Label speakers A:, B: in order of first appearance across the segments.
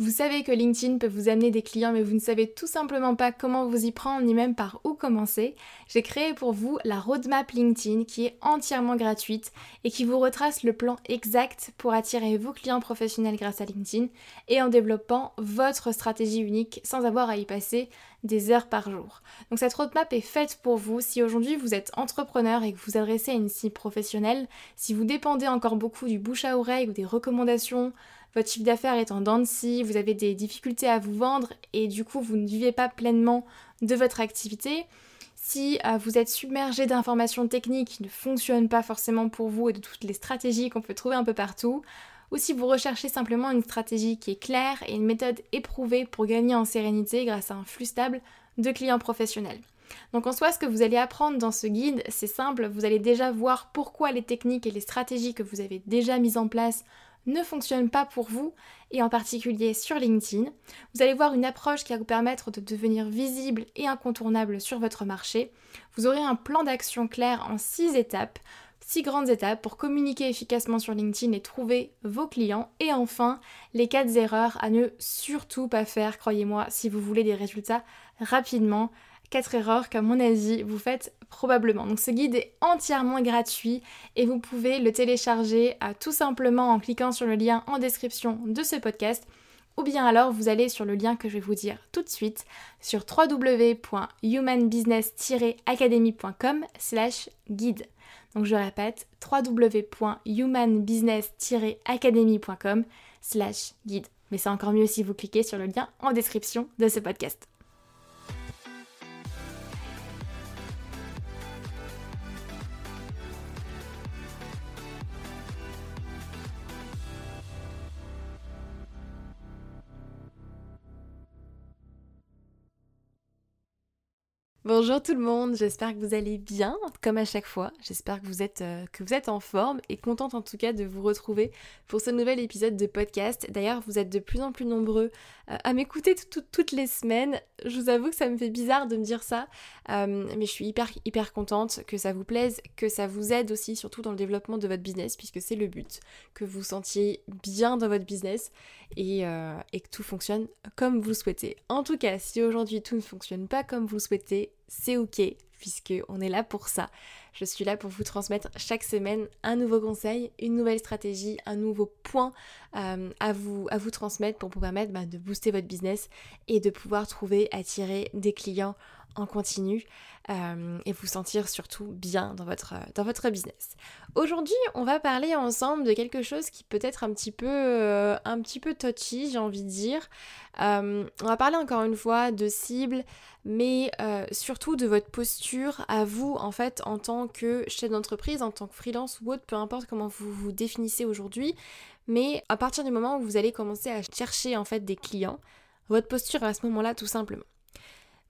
A: vous savez que LinkedIn peut vous amener des clients mais vous ne savez tout simplement pas comment vous y prendre ni même par où commencer. J'ai créé pour vous la roadmap LinkedIn qui est entièrement gratuite et qui vous retrace le plan exact pour attirer vos clients professionnels grâce à LinkedIn et en développant votre stratégie unique sans avoir à y passer des heures par jour. Donc cette roadmap est faite pour vous si aujourd'hui vous êtes entrepreneur et que vous adressez à une cible professionnelle, si vous dépendez encore beaucoup du bouche à oreille ou des recommandations votre chiffre d'affaires est en dents de scie, vous avez des difficultés à vous vendre et du coup vous ne vivez pas pleinement de votre activité. Si euh, vous êtes submergé d'informations techniques qui ne fonctionnent pas forcément pour vous et de toutes les stratégies qu'on peut trouver un peu partout, ou si vous recherchez simplement une stratégie qui est claire et une méthode éprouvée pour gagner en sérénité grâce à un flux stable de clients professionnels. Donc en soi, ce que vous allez apprendre dans ce guide, c'est simple, vous allez déjà voir pourquoi les techniques et les stratégies que vous avez déjà mises en place ne fonctionne pas pour vous, et en particulier sur LinkedIn. Vous allez voir une approche qui va vous permettre de devenir visible et incontournable sur votre marché. Vous aurez un plan d'action clair en 6 étapes, 6 grandes étapes pour communiquer efficacement sur LinkedIn et trouver vos clients. Et enfin, les 4 erreurs à ne surtout pas faire, croyez-moi, si vous voulez des résultats rapidement 4 erreurs qu'à mon avis vous faites probablement. Donc ce guide est entièrement gratuit et vous pouvez le télécharger à, tout simplement en cliquant sur le lien en description de ce podcast ou bien alors vous allez sur le lien que je vais vous dire tout de suite sur www.humanbusiness-academy.com slash guide. Donc je répète www.humanbusiness-academy.com slash guide. Mais c'est encore mieux si vous cliquez sur le lien en description de ce podcast. Bonjour tout le monde, j'espère que vous allez bien, comme à chaque fois. J'espère que vous êtes euh, que vous êtes en forme et contente en tout cas de vous retrouver pour ce nouvel épisode de podcast. D'ailleurs, vous êtes de plus en plus nombreux euh, à m'écouter toutes les semaines. Je vous avoue que ça me fait bizarre de me dire ça, euh, mais je suis hyper hyper contente que ça vous plaise, que ça vous aide aussi, surtout dans le développement de votre business, puisque c'est le but, que vous sentiez bien dans votre business et, et que tout fonctionne comme vous le souhaitez. En tout cas, si aujourd'hui tout ne fonctionne pas comme vous le souhaitez, c'est ok, puisque on est là pour ça. Je suis là pour vous transmettre chaque semaine un nouveau conseil, une nouvelle stratégie, un nouveau point euh, à, vous, transmettre pour vous permettre bah, de booster votre business et de pouvoir trouver, attirer des clients en continu euh, et vous sentir surtout bien dans votre, dans votre business. Aujourd'hui, on va parler ensemble de quelque chose qui peut être un petit peu, euh, touchy, j'ai envie de dire. on va parler encore une fois de cibles, mais surtout de votre posture à vous en fait en tant que chef d'entreprise, en tant que freelance ou autre, peu importe comment vous vous définissez aujourd'hui, mais à partir du moment où vous allez commencer à chercher en fait des clients, votre posture à ce moment-là tout simplement.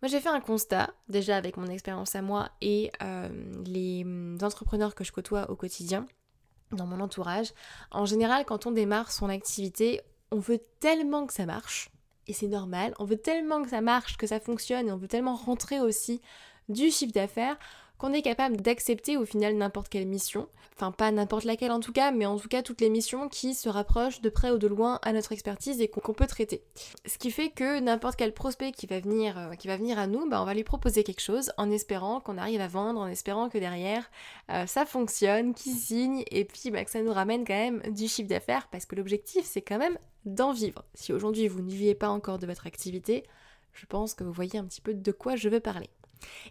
A: Moi j'ai fait un constat, déjà avec mon expérience à moi et euh, les entrepreneurs que je côtoie au quotidien, dans mon entourage. En général, quand on démarre son activité, on veut tellement que ça marche, et c'est normal, on veut tellement que ça marche, que ça fonctionne, et on veut tellement rentrer aussi du chiffre d'affaires qu'on est capable d'accepter au final n'importe quelle mission. Enfin pas n'importe laquelle en tout cas, mais en tout cas toutes les missions qui se rapprochent de près ou de loin à notre expertise et qu'on peut traiter. Ce qui fait que n'importe quel prospect qui va venir, euh, qui va venir à nous, bah, on va lui proposer quelque chose en espérant qu'on arrive à vendre, en espérant que derrière euh, ça fonctionne, qu'il signe et puis bah, que ça nous ramène quand même du chiffre d'affaires parce que l'objectif c'est quand même d'en vivre. Si aujourd'hui vous n'y vivez pas encore de votre activité, je pense que vous voyez un petit peu de quoi je veux parler.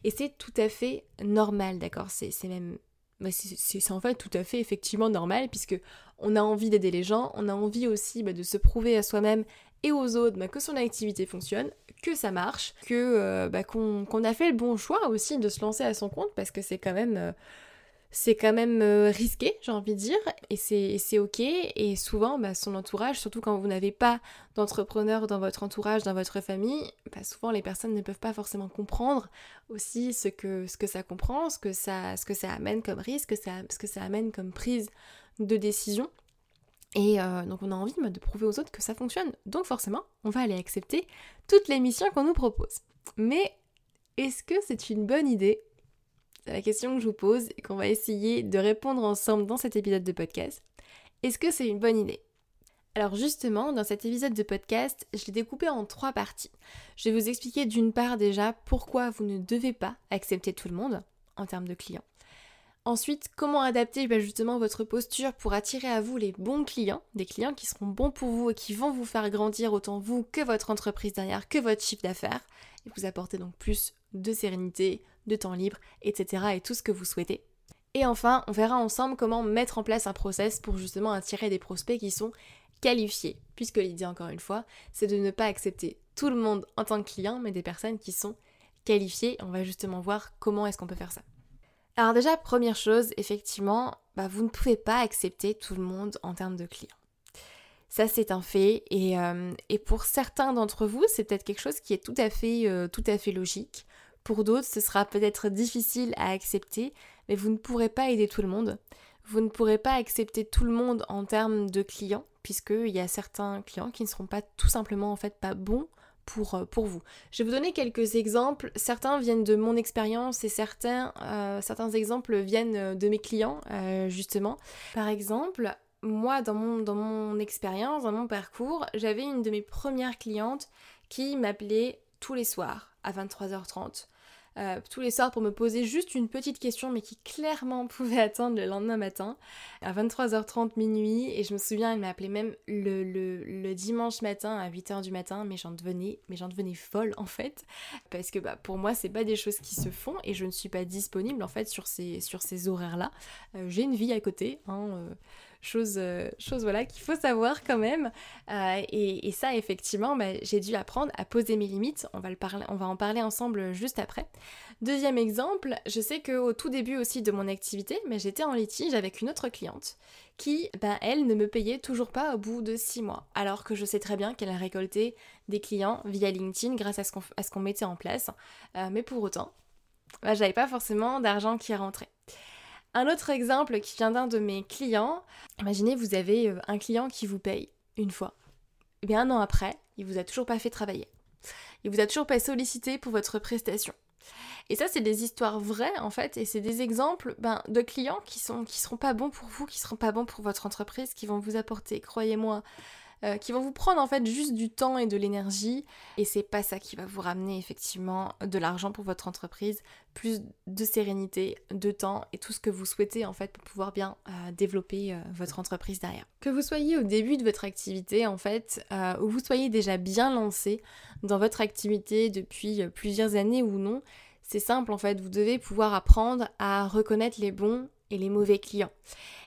A: Et c'est tout à fait normal, d'accord C'est même bah, c'est en fait tout à fait effectivement normal puisque on a envie d'aider les gens, on a envie aussi bah, de se prouver à soi-même et aux autres bah, que son activité fonctionne, que ça marche, que euh, qu'on a fait le bon choix aussi de se lancer à son compte parce que c'est quand même euh, c'est quand même euh, risqué, j'ai envie de dire, et c'est ok. Et souvent, bah, son entourage, surtout quand vous n'avez pas d'entrepreneur dans votre entourage, dans votre famille, bah, souvent les personnes ne peuvent pas forcément comprendre aussi ce que, ce ça comprend, ce que ça, ce que ça amène comme risque, ce que ça amène comme prise de décision. Et euh, donc on a envie de prouver aux autres que ça fonctionne. Donc forcément, on va aller accepter toutes les missions qu'on nous propose. Mais est-ce que c'est une bonne idée? La question que je vous pose et qu'on va essayer de répondre ensemble dans cet épisode de podcast. Est-ce que c'est une bonne idée? Alors justement, dans cet épisode de podcast, je l'ai découpé en trois parties. Je vais vous expliquer d'une part déjà pourquoi vous ne devez pas accepter tout le monde en termes de clients. Ensuite, comment adapter bah, justement votre posture pour attirer à vous les bons clients, des clients qui seront bons pour vous et qui vont vous faire grandir autant vous que votre entreprise derrière, que votre chiffre d'affaires, et vous apporter donc plus de sérénité, de temps libre, etc. et tout ce que vous souhaitez. Et enfin, on verra ensemble comment mettre en place un process pour justement attirer des prospects qui sont qualifiés, puisque l'idée encore une fois, c'est de ne pas accepter tout le monde en tant que client, mais des personnes qui sont qualifiées. On va justement voir comment est-ce qu'on peut faire ça. Alors déjà, première chose, effectivement, bah, vous ne pouvez pas accepter tout le monde en termes de clients. Ça, c'est un fait. Et, euh, pour certains d'entre vous, c'est peut-être quelque chose qui est tout à fait, euh, tout à fait logique. Pour d'autres, ce sera peut-être difficile à accepter, mais vous ne pourrez pas aider tout le monde. Vous ne pourrez pas accepter tout le monde en termes de clients, puisqu'il y a certains clients qui ne seront pas tout simplement en fait pas bons pour, euh, pour vous. Je vais vous donner quelques exemples. Certains viennent de mon expérience et certains, euh, certains exemples viennent euh, de mes clients, justement. Par exemple, moi, dans mon, dans mon expérience, dans mon parcours, j'avais une de mes premières clientes qui m'appelait tous les soirs à 23h30 euh, tous les soirs pour me poser juste une petite question, mais qui clairement pouvait attendre le lendemain matin, à 23h30 minuit. Et je me souviens, elle m'a appelé même le, le, dimanche matin à 8h du matin, mais j'en devenais, devenais folle en fait, parce que bah, pour moi, c'est pas des choses qui se font et je ne suis pas disponible en fait sur ces, sur ces horaires-là. Euh, j'ai une vie à côté, hein, euh, chose, euh, chose voilà qu'il faut savoir quand même. Euh, et, ça, effectivement, bah, j'ai dû apprendre à poser mes limites. On va, en parler ensemble juste après. Deuxième exemple, je sais qu'au tout début aussi de mon activité, j'étais en litige avec une autre cliente qui, ben, elle, ne me payait toujours pas au bout de six mois, alors que je sais très bien qu'elle a récolté des clients via LinkedIn grâce à ce qu'on mettait en place. Euh, mais pour autant, bah, j'avais pas forcément d'argent qui rentrait. Un autre exemple qui vient d'un de mes clients, imaginez vous avez euh, un client qui vous paye une fois. Et bien un an après, il vous a toujours pas fait travailler. Il vous a toujours pas sollicité pour votre prestation. Et ça, c'est des histoires vraies en fait, et c'est des exemples ben, de clients qui sont qui seront pas bons pour vous, qui seront pas bons pour votre entreprise, qui vont vous apporter, croyez-moi, euh, qui vont vous prendre en fait juste du temps et de l'énergie et c'est pas ça qui va vous ramener effectivement de l'argent pour votre entreprise, plus de sérénité, de temps et tout ce que vous souhaitez en fait pour pouvoir bien euh, développer euh, votre entreprise derrière. Que vous soyez au début de votre activité en fait, ou vous soyez déjà bien lancé dans votre activité depuis plusieurs années ou non, c'est simple en fait, vous devez pouvoir apprendre à reconnaître les bons et les mauvais clients.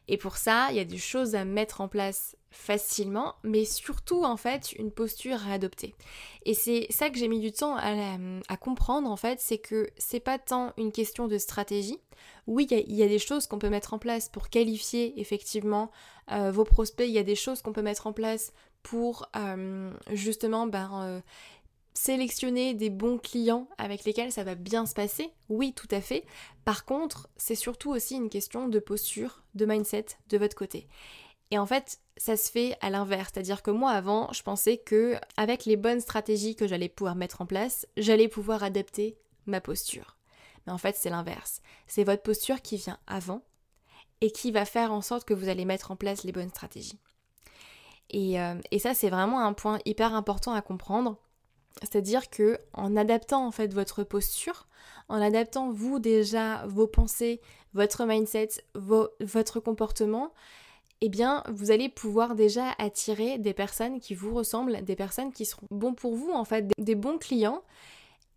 A: Et pour ça, il y a des choses à mettre en place facilement, mais surtout en fait une posture à adopter. Et c'est ça que j'ai mis du temps à, comprendre en fait, c'est que c'est pas tant une question de stratégie. Oui, il y, a des choses qu'on peut mettre en place pour qualifier effectivement euh, vos prospects, il y a des choses qu'on peut mettre en place pour euh, justement ben, euh, sélectionner des bons clients avec lesquels ça va bien se passer, oui, tout à fait. Par contre, c'est surtout aussi une question de posture, de mindset de votre côté. Et en fait, ça se fait à l'inverse, c'est-à-dire que moi avant, je pensais que avec les bonnes stratégies que j'allais pouvoir mettre en place, j'allais pouvoir adapter ma posture. Mais en fait, c'est l'inverse. C'est votre posture qui vient avant et qui va faire en sorte que vous allez mettre en place les bonnes stratégies. Et, euh, ça, c'est vraiment un point hyper important à comprendre c'est-à-dire que en adaptant en fait votre posture, en adaptant vous déjà vos pensées, votre mindset, votre comportement, eh bien vous allez pouvoir déjà attirer des personnes qui vous ressemblent, des personnes qui seront bons pour vous en fait, des bons clients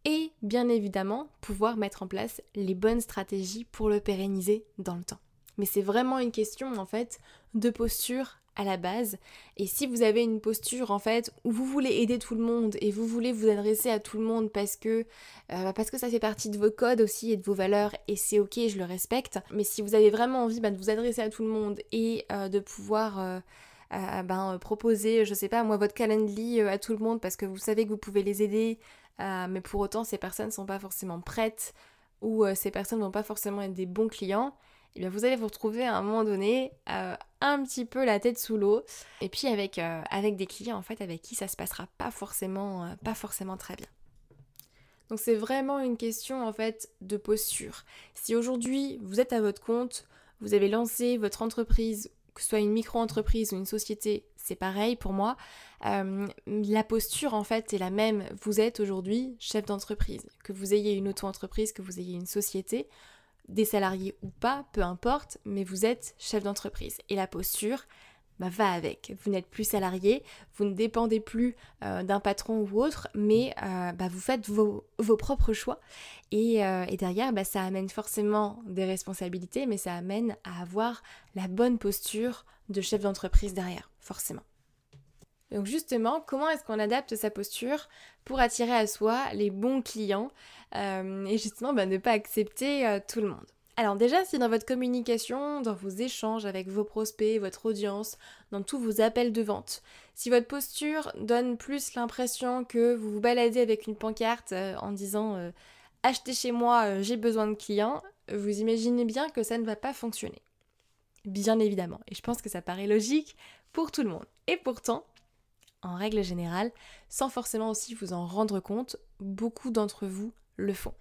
A: et bien évidemment pouvoir mettre en place les bonnes stratégies pour le pérenniser dans le temps. Mais c'est vraiment une question en fait de posture à la base. Et si vous avez une posture en fait où vous voulez aider tout le monde et vous voulez vous adresser à tout le monde parce que, euh, parce que ça fait partie de vos codes aussi et de vos valeurs et c'est ok, je le respecte. Mais si vous avez vraiment envie bah, de vous adresser à tout le monde et euh, de pouvoir euh, ben, proposer, je sais pas moi, votre calendly à tout le monde parce que vous savez que vous pouvez les aider, mais pour autant ces personnes sont pas forcément prêtes ou ces personnes vont pas forcément être des bons clients eh bien vous allez vous retrouver à un moment donné un petit peu la tête sous l'eau et puis avec, euh, avec des clients en fait avec qui ça se passera pas forcément, euh, pas forcément très bien. Donc c'est vraiment une question en fait de posture. Si aujourd'hui vous êtes à votre compte, vous avez lancé votre entreprise, que ce soit une micro-entreprise ou une société, c'est pareil pour moi. la posture en fait est la même. Vous êtes aujourd'hui chef d'entreprise. Que vous ayez une auto-entreprise, que vous ayez une société, des salariés ou pas, peu importe, mais vous êtes chef d'entreprise. Et la posture bah, va avec. Vous n'êtes plus salarié, vous ne dépendez plus euh, d'un patron ou autre, mais euh, bah, vous faites vos, propres choix. Et, euh, derrière, bah, ça amène forcément des responsabilités, mais ça amène à avoir la bonne posture de chef d'entreprise derrière, forcément. Donc justement, comment est-ce qu'on adapte sa posture pour attirer à soi les bons clients euh, et justement bah, ne pas accepter euh, tout le monde? Alors déjà, si dans votre communication, dans vos échanges avec vos prospects, votre audience, dans tous vos appels de vente, si votre posture donne plus l'impression que vous vous baladez avec une pancarte euh, en disant achetez chez moi, j'ai besoin de clients, vous imaginez bien que ça ne va pas fonctionner. Bien évidemment. Et je pense que ça paraît logique pour tout le monde. Et pourtant, en règle générale, sans forcément aussi vous en rendre compte, beaucoup d'entre vous le font.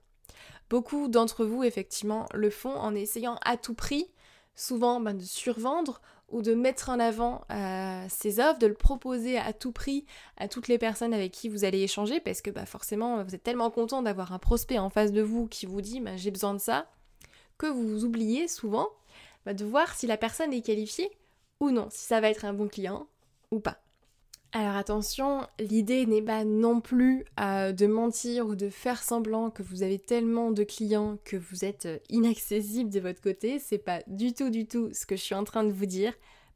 A: Beaucoup d'entre vous, effectivement, le font en essayant à tout prix, souvent ben, de survendre ou de mettre en avant euh, ces offres, de le proposer à tout prix à toutes les personnes avec qui vous allez échanger, parce que bah, forcément, vous êtes tellement content d'avoir un prospect en face de vous qui vous dit bah, j'ai besoin de ça, que vous oubliez souvent bah, de voir si la personne est qualifiée ou non, si ça va être un bon client ou pas. Alors attention, l'idée n'est pas non plus euh, de mentir ou de faire semblant que vous avez tellement de clients que vous êtes euh, inaccessible de votre côté. C'est pas du tout, du tout ce que je suis en train de vous dire.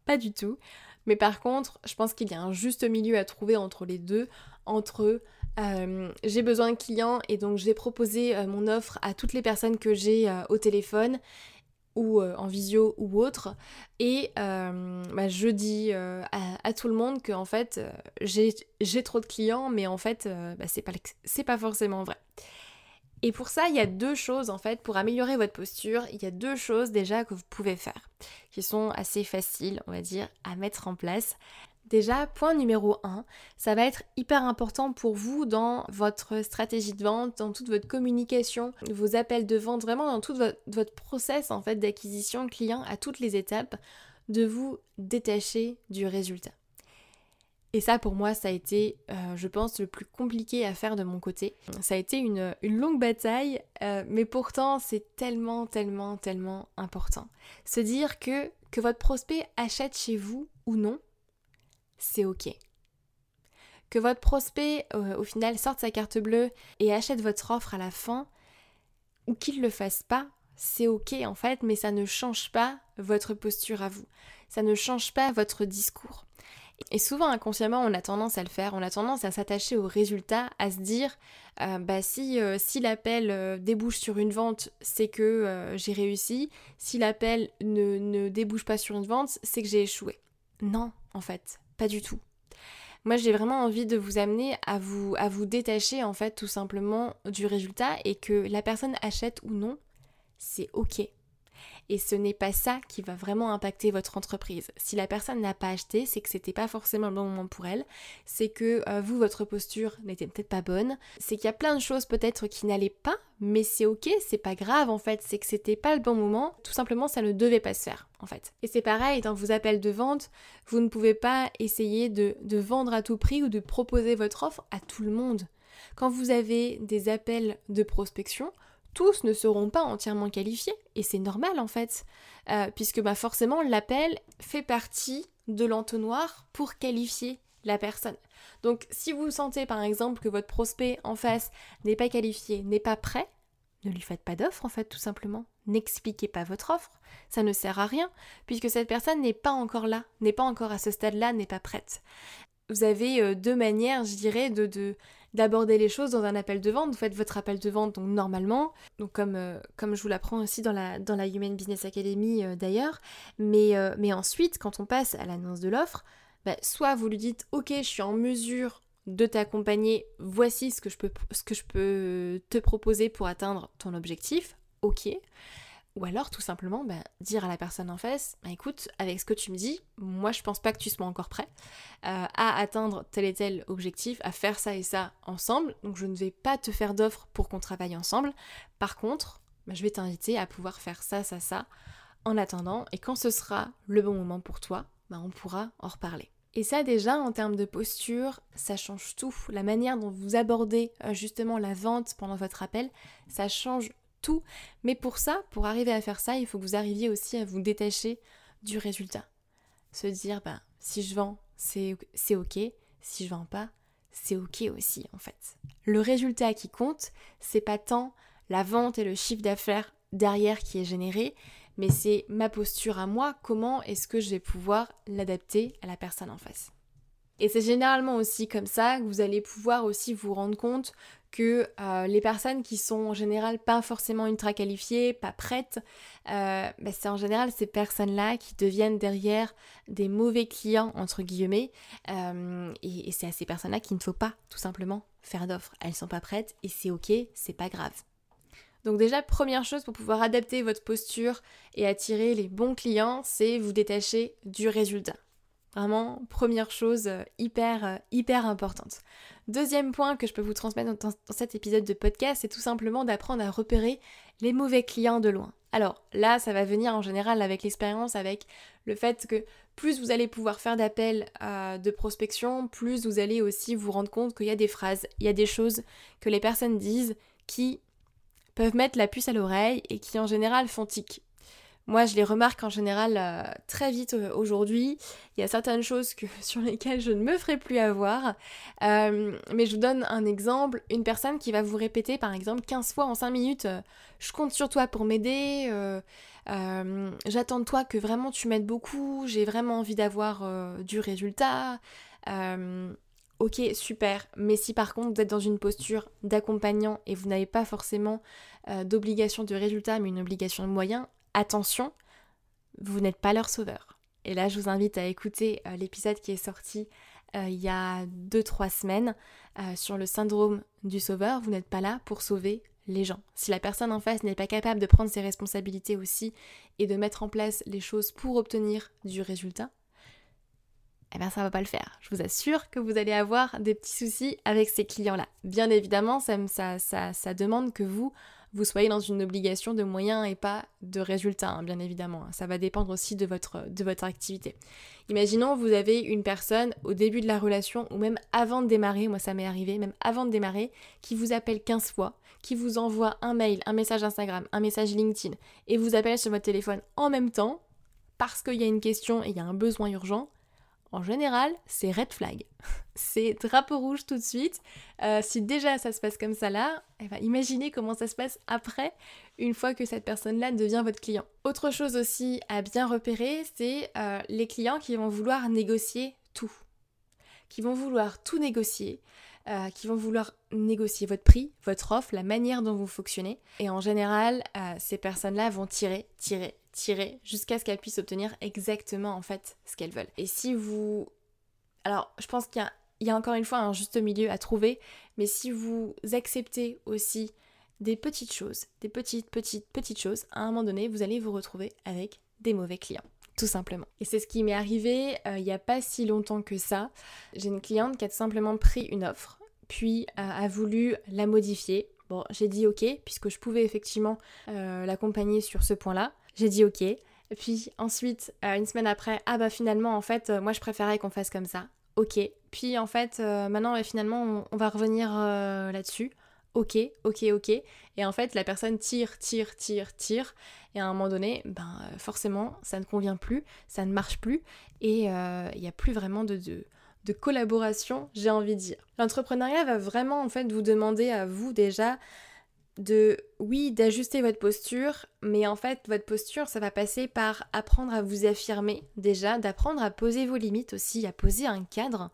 A: Pas du tout. Mais par contre, je pense qu'il y a un juste milieu à trouver entre les deux. Entre euh, j'ai besoin de clients et donc j'ai proposé mon offre à toutes les personnes que j'ai au téléphone ou euh, en visio ou autre. Et euh, bah, je dis euh, à, tout le monde que en fait j'ai trop de clients, mais en fait bah, c'est pas, pas forcément vrai. Et pour ça, il y a deux choses en fait, pour améliorer votre posture, il y a deux choses déjà que vous pouvez faire, qui sont assez faciles, on va dire, à mettre en place. Déjà, point numéro 1, ça va être hyper important pour vous dans votre stratégie de vente, dans toute votre communication, vos appels de vente, vraiment dans tout votre, process en fait d'acquisition client à toutes les étapes, de vous détacher du résultat. Et ça, pour moi, ça a été, euh, je pense, le plus compliqué à faire de mon côté. Ça a été une, longue bataille, euh, mais pourtant, c'est tellement, tellement, tellement important. Se dire que, que votre prospect achète chez vous ou non, c'est ok. Que votre prospect, euh, au final, sorte sa carte bleue et achète votre offre à la fin, ou qu'il ne le fasse pas, c'est ok en fait, mais ça ne change pas votre posture à vous. Ça ne change pas votre discours. Et souvent inconsciemment, on a tendance à le faire, on a tendance à s'attacher au résultat, à se dire, euh, bah si, euh, si l'appel débouche sur une vente, c'est que j'ai réussi. Si l'appel ne, ne débouche pas sur une vente, c'est que j'ai échoué. Non, en fait, pas du tout. Moi, j'ai vraiment envie de vous amener à vous, détacher, en fait, tout simplement du résultat et que la personne achète ou non, c'est ok. Et ce n'est pas ça qui va vraiment impacter votre entreprise. Si la personne n'a pas acheté, c'est que c'était pas forcément le bon moment pour elle, c'est que euh, vous, votre posture n'était peut-être pas bonne, c'est qu'il y a plein de choses peut-être qui n'allaient pas, mais c'est ok, c'est pas grave en fait, c'est que c'était pas le bon moment, tout simplement ça ne devait pas se faire en fait. Et c'est pareil, dans vos appels de vente, vous ne pouvez pas essayer de, vendre à tout prix ou de proposer votre offre à tout le monde. Quand vous avez des appels de prospection, tous ne seront pas entièrement qualifiés, et c'est normal en fait, euh, puisque bah, forcément l'appel fait partie de l'entonnoir pour qualifier la personne. Donc si vous sentez par exemple que votre prospect en face n'est pas qualifié, n'est pas prêt, ne lui faites pas d'offre en fait tout simplement. N'expliquez pas votre offre, ça ne sert à rien puisque cette personne n'est pas encore là, n'est pas encore à ce stade-là, n'est pas prête. Vous avez euh, deux manières, je dirais, de, d'aborder les choses dans un appel de vente. Vous faites votre appel de vente donc normalement, comme, euh, comme je vous l'apprends aussi dans la, dans la Human Business Academy euh, d'ailleurs. Mais, mais ensuite, quand on passe à l'annonce de l'offre, bah, soit vous lui dites ok je suis en mesure de t'accompagner, voici ce que, je peux, te proposer pour atteindre ton objectif, ok. Ou alors tout simplement bah, dire à la personne en face, bah, écoute, avec ce que tu me dis, moi je pense pas que tu sois encore prêt euh, à atteindre tel et tel objectif, à faire ça et ça ensemble, donc je ne vais pas te faire d'offre pour qu'on travaille ensemble. Par contre, bah, je vais t'inviter à pouvoir faire ça, ça, ça en attendant, et quand ce sera le bon moment pour toi, on pourra en reparler. Et ça déjà, en termes de posture, ça change tout. La manière dont vous abordez euh, justement la vente pendant votre appel, ça change tout. Mais pour ça, pour arriver à faire ça, il faut que vous arriviez aussi à vous détacher du résultat. Se dire, ben, si je vends, c'est ok. Si je vends pas, c'est ok aussi en fait. Le résultat qui compte, c'est pas tant la vente et le chiffre d'affaires derrière qui est généré, mais c'est ma posture à moi, comment est-ce que je vais pouvoir l'adapter à la personne en face. Et c'est généralement aussi comme ça que vous allez pouvoir aussi vous rendre compte que euh, les personnes qui sont en général pas forcément ultra qualifiées, pas prêtes, euh, bah, c'est en général ces personnes-là qui deviennent derrière des mauvais clients, entre guillemets. Euh, et, c'est à ces personnes-là qu'il ne faut pas tout simplement faire d'offres. Elles sont pas prêtes et c'est ok, c'est pas grave. Donc déjà, première chose pour pouvoir adapter votre posture et attirer les bons clients, c'est vous détacher du résultat. Vraiment, première chose euh, hyper, euh, hyper importante. Deuxième point que je peux vous transmettre dans, cet épisode de podcast, c'est tout simplement d'apprendre à repérer les mauvais clients de loin. Alors là, ça va venir en général avec l'expérience, avec le fait que plus vous allez pouvoir faire d'appels euh, de prospection, plus vous allez aussi vous rendre compte qu'il y a des phrases, il y a des choses que les personnes disent qui peuvent mettre la puce à l'oreille et qui en général font tic. Moi, je les remarque en général euh, très vite euh, aujourd'hui. Il y a certaines choses que, sur lesquelles je ne me ferai plus avoir. Euh, mais je vous donne un exemple. Une personne qui va vous répéter, par exemple, 15 fois en 5 minutes Je compte sur toi pour m'aider. J'attends de toi que vraiment tu m'aides beaucoup. J'ai vraiment envie d'avoir du résultat. Ok, super. Mais si par contre vous êtes dans une posture d'accompagnant et vous n'avez pas forcément euh, d'obligation de résultat, mais une obligation de moyens, attention, vous n'êtes pas leur sauveur. Et là, je vous invite à écouter euh, l'épisode qui est sorti euh, il y a 2-3 semaines sur le syndrome du sauveur. Vous n'êtes pas là pour sauver les gens. Si la personne en face n'est pas capable de prendre ses responsabilités aussi et de mettre en place les choses pour obtenir du résultat, eh bien ça va pas le faire. Je vous assure que vous allez avoir des petits soucis avec ces clients-là. Bien évidemment, ça, demande que vous, vous soyez dans une obligation de moyens et pas de résultats, hein, bien évidemment. Ça va dépendre aussi de votre, de votre activité. Imaginons, vous avez une personne au début de la relation ou même avant de démarrer, moi ça m'est arrivé, même avant de démarrer, qui vous appelle 15 fois, qui vous envoie un mail, un message Instagram, un message LinkedIn et vous appelle sur votre téléphone en même temps parce qu'il y a une question et il y a un besoin urgent en général, c'est red flag. c'est drapeau rouge tout de suite. Euh, si déjà ça se passe comme ça là, eh ben, imaginez comment ça se passe après, une fois que cette personne-là devient votre client. Autre chose aussi à bien repérer, c'est euh, les clients qui vont vouloir négocier tout. Qui vont vouloir tout négocier, euh, qui vont vouloir négocier votre prix, votre offre, la manière dont vous fonctionnez. Et en général, ces personnes-là vont tirer, tirer, tirer jusqu'à ce qu'elles puissent obtenir exactement en fait ce qu'elles veulent. Et si vous... Alors je pense qu'il y, a encore une fois un juste milieu à trouver, mais si vous acceptez aussi des petites choses, des petites, petites, petites choses, à un moment donné, vous allez vous retrouver avec des mauvais clients tout simplement. Et c'est ce qui m'est arrivé euh, il n'y a pas si longtemps que ça. J'ai une cliente qui a simplement pris une offre, puis euh, a voulu la modifier. Bon, j'ai dit ok, puisque je pouvais effectivement euh, l'accompagner sur ce point-là. J'ai dit ok. Puis ensuite, une semaine après, ah bah finalement, en fait, moi je préférais qu'on fasse comme ça. Ok. Puis en fait, maintenant, finalement, on, va revenir là-dessus. Ok, ok, ok. Et en fait, la personne tire, tire, tire, tire. Et à un moment donné, ben forcément, ça ne convient plus, ça ne marche plus. Et il n'y a plus vraiment de, de, de collaboration, j'ai envie de dire. L'entrepreneuriat va vraiment en fait vous demander à vous déjà de, oui, d'ajuster votre posture, mais en fait, votre posture, ça va passer par apprendre à vous affirmer déjà, d'apprendre à poser vos limites aussi, à poser un cadre.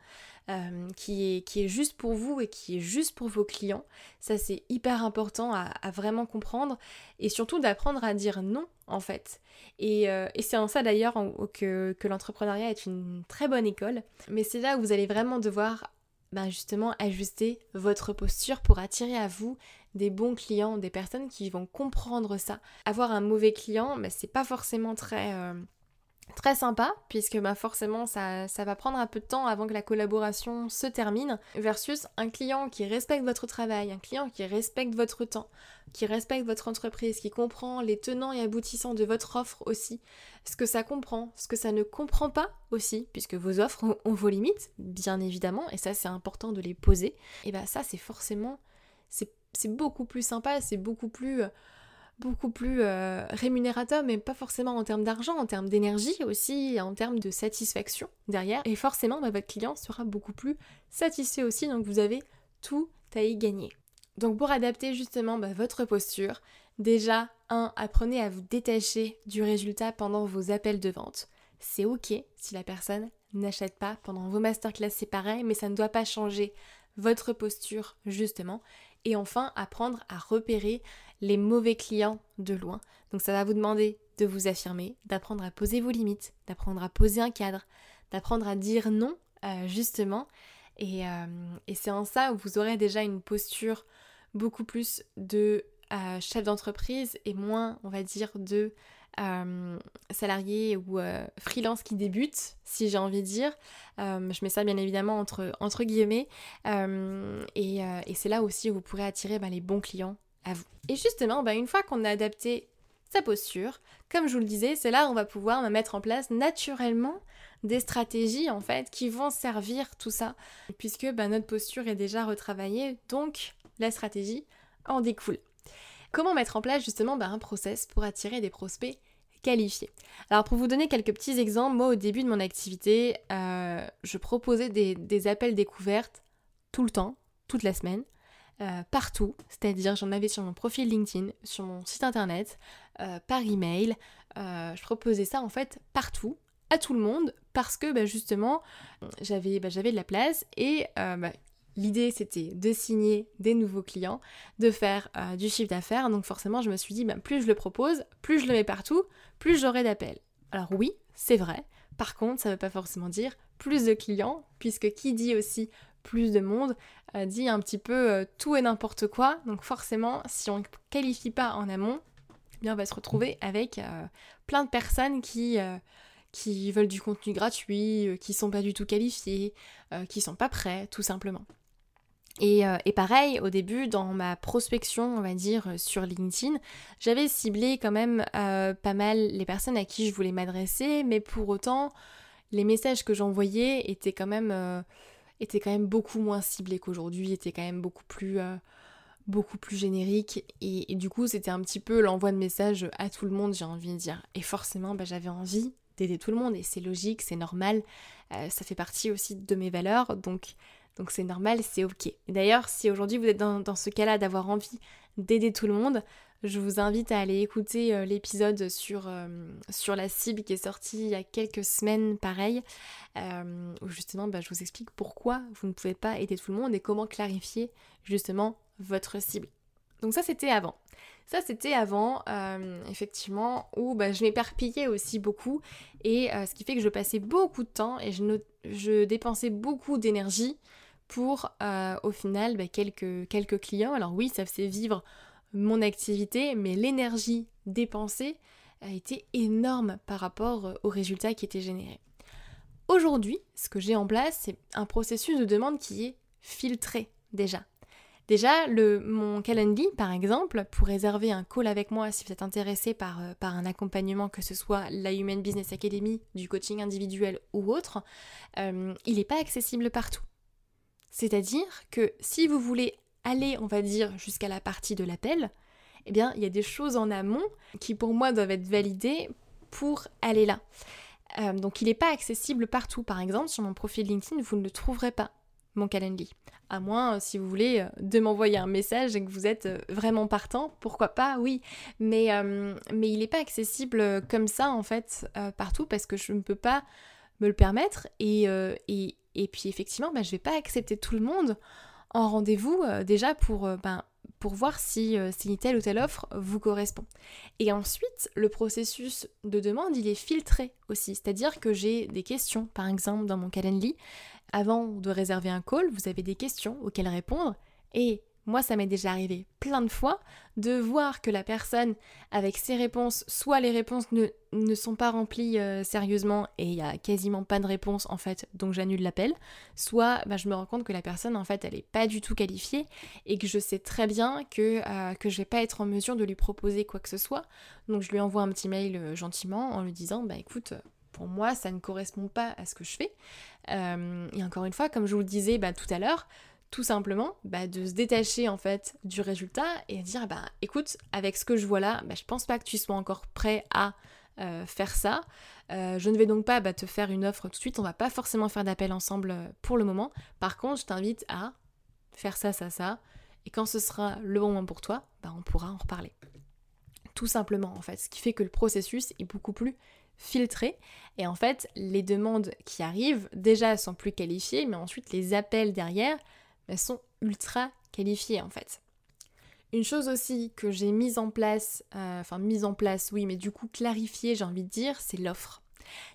A: Euh, qui, est, qui est juste pour vous et qui est juste pour vos clients. Ça, c'est hyper important à, vraiment comprendre et surtout d'apprendre à dire non, en fait. Et, euh, c'est en ça d'ailleurs que, que l'entrepreneuriat est une très bonne école. Mais c'est là où vous allez vraiment devoir ben justement ajuster votre posture pour attirer à vous des bons clients, des personnes qui vont comprendre ça. Avoir un mauvais client, ben, c'est pas forcément très, euh, très sympa, puisque bah forcément ça, ça, va prendre un peu de temps avant que la collaboration se termine, versus un client qui respecte votre travail, un client qui respecte votre temps, qui respecte votre entreprise, qui comprend les tenants et aboutissants de votre offre aussi, ce que ça comprend, ce que ça ne comprend pas aussi, puisque vos offres ont vos limites, bien évidemment, et ça c'est important de les poser, et bah ça c'est forcément, c'est beaucoup plus sympa, c'est beaucoup plus beaucoup plus euh, rémunérateur, mais pas forcément en termes d'argent, en termes d'énergie aussi, en termes de satisfaction derrière. Et forcément, bah, votre client sera beaucoup plus satisfait aussi, donc vous avez tout à y gagner. Donc pour adapter justement bah, votre posture, déjà, 1. Apprenez à vous détacher du résultat pendant vos appels de vente. C'est ok si la personne n'achète pas pendant vos masterclass, c'est pareil, mais ça ne doit pas changer votre posture justement. Et enfin, apprendre à repérer les mauvais clients de loin. Donc ça va vous demander de vous affirmer, d'apprendre à poser vos limites, d'apprendre à poser un cadre, d'apprendre à dire non euh, justement. Euh, et, c'est en ça où vous aurez déjà une posture beaucoup plus de euh, chef d'entreprise et moins, on va dire, de salarié ou freelance qui débute, si j'ai envie de dire. je mets ça bien évidemment entre, guillemets. et, c'est là aussi où vous pourrez attirer bah, les bons clients vous. Et justement, bah, une fois qu'on a adapté sa posture, comme je vous le disais, c'est là où on va pouvoir mettre en place naturellement des stratégies en fait qui vont servir tout ça, puisque bah, notre posture est déjà retravaillée, donc la stratégie en découle. Comment mettre en place justement bah, un process pour attirer des prospects qualifiés? Alors pour vous donner quelques petits exemples, moi au début de mon activité, euh, je proposais des, des appels découvertes tout le temps, toute la semaine. Euh, partout, c'est-à-dire j'en avais sur mon profil LinkedIn, sur mon site internet, euh, par email. Euh, je proposais ça en fait partout, à tout le monde, parce que bah, justement j'avais bah, de la place et bah, l'idée c'était de signer des nouveaux clients, de faire du chiffre d'affaires. Donc forcément je me suis dit plus je le propose, plus je le mets partout, plus j'aurai d'appels. Alors oui, c'est vrai. Par contre, ça ne veut pas forcément dire plus de clients, puisque qui dit aussi plus de monde, euh, dit un petit peu euh, tout et n'importe quoi. Donc forcément, si on ne qualifie pas en amont, eh on va se retrouver avec euh, plein de personnes qui, qui veulent du contenu gratuit, qui sont pas du tout qualifiés, qui sont pas prêts, tout simplement. Et, pareil, au début, dans ma prospection, on va dire, sur LinkedIn, j'avais ciblé quand même pas mal les personnes à qui je voulais m'adresser, mais pour autant, les messages que j'envoyais étaient quand même était quand même beaucoup moins ciblé qu'aujourd'hui, était quand même beaucoup plus, euh, générique. Et, du coup, c'était un petit peu l'envoi de messages à tout le monde, j'ai envie de dire. Et forcément, bah, j'avais envie d'aider tout le monde, et c'est logique, c'est normal. Euh, ça fait partie aussi de mes valeurs, donc c'est normal, c'est ok. D'ailleurs, si aujourd'hui vous êtes dans ce cas-là d'avoir envie d'aider tout le monde, je vous invite à aller écouter euh, l'épisode sur, euh, sur la cible qui est sorti il y a quelques semaines, pareil, euh, où justement bah, je vous explique pourquoi vous ne pouvez pas aider tout le monde et comment clarifier justement votre cible. Donc ça c'était avant. Ça c'était avant, effectivement, où bah, je m'éparpillais aussi beaucoup et ce qui fait que je passais beaucoup de temps et je, je dépensais beaucoup d'énergie pour au final bah, quelques, quelques clients. Alors oui, ça faisait vivre mon activité, mais l'énergie dépensée a été énorme par rapport euh, aux résultats qui étaient générés. Aujourd'hui, ce que j'ai en place, c'est un processus de demande qui est filtré déjà. Déjà, mon Calendly, par exemple, pour réserver un call avec moi si vous êtes intéressé par, euh, par un accompagnement, que ce soit la Human Business Academy, du coaching individuel ou autre, euh, il n'est pas accessible partout. C'est-à-dire que si vous voulez aller, on va dire, jusqu'à la partie de l'appel, eh bien, il y a des choses en amont qui, pour moi, doivent être validées pour aller là. Euh, donc, il n'est pas accessible partout. Par exemple, sur mon profil LinkedIn, vous ne le trouverez pas. mon Calendly. À moins, si vous voulez, de m'envoyer un message et que vous êtes vraiment partant, pourquoi pas, oui. Mais, mais il n'est pas accessible comme ça, en fait, partout, parce que je ne peux pas me le permettre. Et, et, et puis, effectivement, bah, je ne vais pas accepter tout le monde en rendez-vous déjà pour ben, pour voir si, euh, si telle ou telle offre vous correspond. Et ensuite, le processus de demande, il est filtré aussi. C'est-à-dire que j'ai des questions, par exemple dans mon Calendly. Avant de réserver un call, vous avez des questions auxquelles répondre. Et moi, ça m'est déjà arrivé plein de fois de voir que la personne, avec ses réponses, soit les réponses ne, sont pas remplies euh, sérieusement et il y a quasiment pas de réponse en fait, donc j'annule l'appel, soit bah, je me rends compte que la personne en fait elle est pas du tout qualifiée et que je sais très bien que, euh, que je vais pas être en mesure de lui proposer quoi que ce soit. Donc je lui envoie un petit mail euh, gentiment en lui disant bah écoute, pour moi ça ne correspond pas à ce que je fais. et encore une fois, comme je vous le disais bah, tout à l'heure, tout simplement bah, de se détacher en fait du résultat et dire bah écoute avec ce que je vois là bah, je pense pas que tu sois encore prêt à euh, faire ça. Euh, je ne vais donc pas bah, te faire une offre tout de suite. On va pas forcément faire d'appel ensemble euh, pour le moment. Par contre je t'invite à faire ça ça ça. Et quand ce sera le bon moment pour toi bah, on pourra en reparler. Tout simplement en fait ce qui fait que le processus est beaucoup plus filtré. Et en fait les demandes qui arrivent déjà sont plus qualifiées mais ensuite les appels derrière elles sont ultra qualifiées en fait. Une chose aussi que j'ai mise en place, euh, enfin mise en place, oui, mais du coup clarifiée, j'ai envie de dire, c'est l'offre.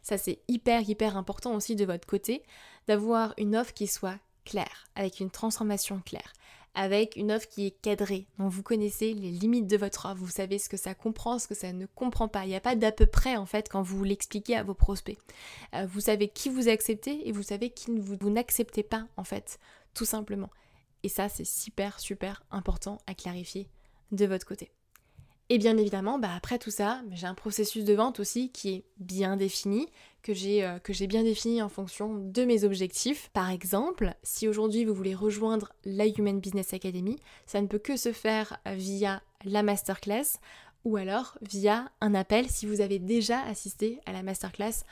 A: Ça c'est hyper hyper important aussi de votre côté, d'avoir une offre qui soit claire, avec une transformation claire avec une offre qui est cadrée. Donc vous connaissez les limites de votre offre, vous savez ce que ça comprend, ce que ça ne comprend pas. Il n'y a pas d'à peu près en fait quand vous l'expliquez à vos prospects. Euh, vous savez qui vous acceptez et vous savez qui vous, vous n'acceptez pas en fait, tout simplement. Et ça c'est super super important à clarifier de votre côté. Et bien évidemment, bah après tout ça, j'ai un processus de vente aussi qui est bien défini, que j'ai euh, que j'ai bien défini en fonction de mes objectifs. Par exemple, si aujourd'hui vous voulez rejoindre la Human Business Academy, ça ne peut que se faire via la masterclass ou alors via un appel si vous avez déjà assisté à la masterclass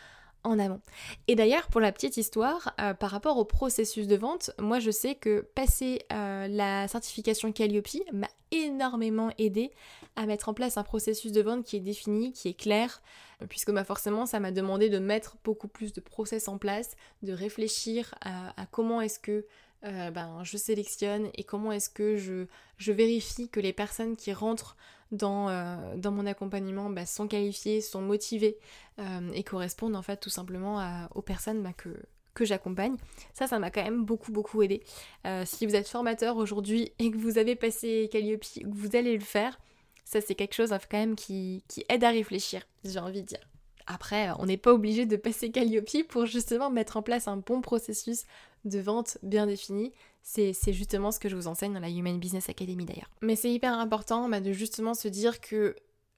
A: amont. Et d'ailleurs, pour la petite histoire, euh, par rapport au processus de vente, moi je sais que passer euh, la certification Calliope m'a énormément aidé à mettre en place un processus de vente qui est défini, qui est clair, puisque bah, forcément ça m'a demandé de mettre beaucoup plus de process en place, de réfléchir à, comment est-ce que euh, ben, je sélectionne et comment est-ce que je, vérifie que les personnes qui rentrent dans, euh, dans mon accompagnement bah, sont qualifiées, sont motivées euh, et correspondent en fait tout simplement aux personnes bah, que, que j'accompagne. Ça, ça m'a quand même beaucoup beaucoup aidé. Euh, si vous êtes formateur aujourd'hui et que vous avez passé Calliope, que vous allez le faire, ça c'est quelque chose hein, quand même qui, qui aide à réfléchir, j'ai envie de dire. Après, on n'est pas obligé de passer Calliope pour justement mettre en place un bon processus de vente bien défini. C'est justement ce que je vous enseigne dans la Human Business Academy d'ailleurs. Mais c'est hyper important bah, de justement se dire que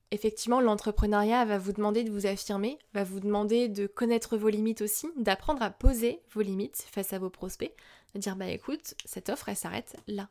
A: effectivement l'entrepreneuriat va vous demander de vous affirmer, va vous demander de connaître vos limites aussi, d'apprendre à poser vos limites face à vos prospects, de dire bah écoute, cette offre elle s'arrête là.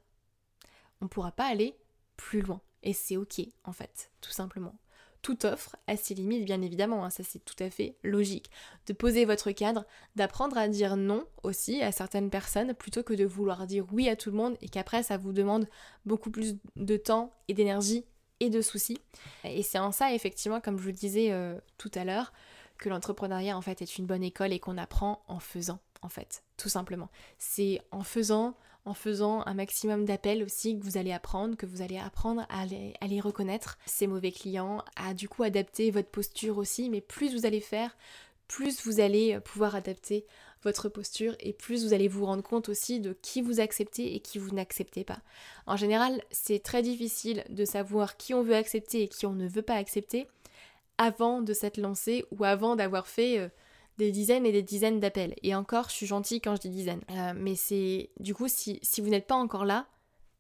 A: On ne pourra pas aller plus loin. Et c'est ok en fait, tout simplement toute offre a ses limites, bien évidemment, hein, ça c'est tout à fait logique. De poser votre cadre, d'apprendre à dire non aussi à certaines personnes plutôt que de vouloir dire oui à tout le monde et qu'après ça vous demande beaucoup plus de temps et d'énergie et de soucis. Et c'est en ça, effectivement, comme je vous le disais euh, tout à l'heure, que l'entrepreneuriat en fait est une bonne école et qu'on apprend en faisant, en fait, tout simplement. C'est en faisant, en faisant un maximum d'appels aussi que vous allez apprendre, que vous allez apprendre à les, reconnaître, ces mauvais clients, à du coup adapter votre posture aussi, mais plus vous allez faire, plus vous allez pouvoir adapter votre posture et plus vous allez vous rendre compte aussi de qui vous acceptez et qui vous n'acceptez pas. En général, c'est très difficile de savoir qui on veut accepter et qui on ne veut pas accepter avant de s'être lancé ou avant d'avoir fait euh, des dizaines et des dizaines d'appels. Et encore, je suis gentille quand je dis dizaines. Euh, mais c'est du coup, si, vous n'êtes pas encore là,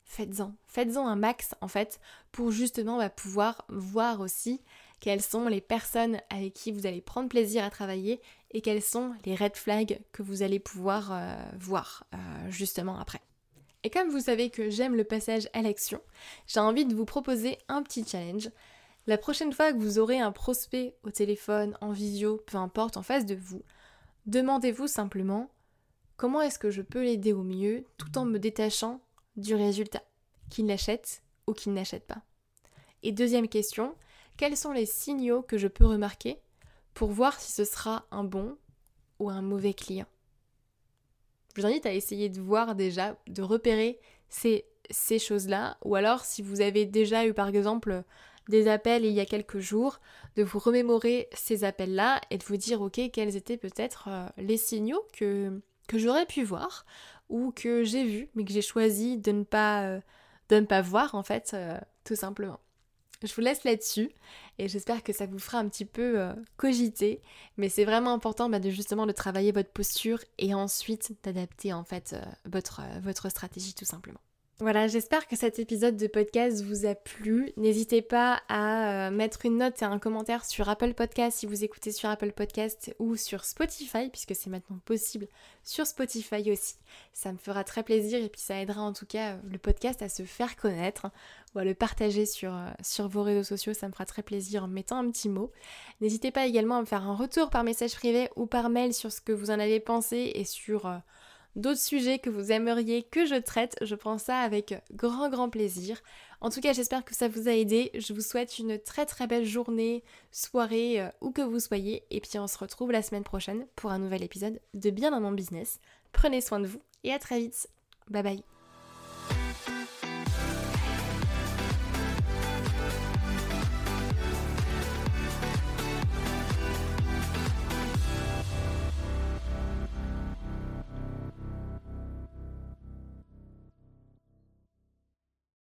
A: faites-en. Faites-en un max en fait pour justement bah, pouvoir voir aussi quelles sont les personnes avec qui vous allez prendre plaisir à travailler et quels sont les red flags que vous allez pouvoir euh, voir euh, justement après. Et comme vous savez que j'aime le passage à l'action, j'ai envie de vous proposer un petit challenge. La prochaine fois que vous aurez un prospect au téléphone, en visio, peu importe, en face de vous, demandez-vous simplement comment est-ce que je peux l'aider au mieux tout en me détachant du résultat, qu'il l'achète ou qu'il n'achète pas. Et deuxième question, quels sont les signaux que je peux remarquer pour voir si ce sera un bon ou un mauvais client? Je vous invite à essayer de voir déjà, de repérer ces, ces choses-là, ou alors si vous avez déjà eu par exemple des appels il y a quelques jours, de vous remémorer ces appels-là et de vous dire ok quels étaient peut-être euh, les signaux que, que j'aurais pu voir ou que j'ai vu mais que j'ai choisi de ne pas, euh, de ne pas voir en fait euh, tout simplement. Je vous laisse là-dessus et j'espère que ça vous fera un petit peu cogiter. Mais c'est vraiment important bah, de justement de travailler votre posture et ensuite d'adapter en fait votre, votre stratégie tout simplement. Voilà, j'espère que cet épisode de podcast vous a plu. N'hésitez pas à euh, mettre une note et un commentaire sur Apple Podcast si vous écoutez sur Apple Podcast ou sur Spotify, puisque c'est maintenant possible sur Spotify aussi. Ça me fera très plaisir et puis ça aidera en tout cas euh, le podcast à se faire connaître ou à le partager sur, euh, sur vos réseaux sociaux. Ça me fera très plaisir en mettant un petit mot. N'hésitez pas également à me faire un retour par message privé ou par mail sur ce que vous en avez pensé et sur d'autres sujets que vous aimeriez que je traite, je prends ça avec grand grand plaisir. En tout cas, j'espère que ça vous a aidé. Je vous souhaite une très très belle journée, soirée, euh, où que vous soyez. Et puis on se retrouve la semaine prochaine pour un nouvel épisode de Bien dans mon business. Prenez soin de vous et à très vite. Bye bye.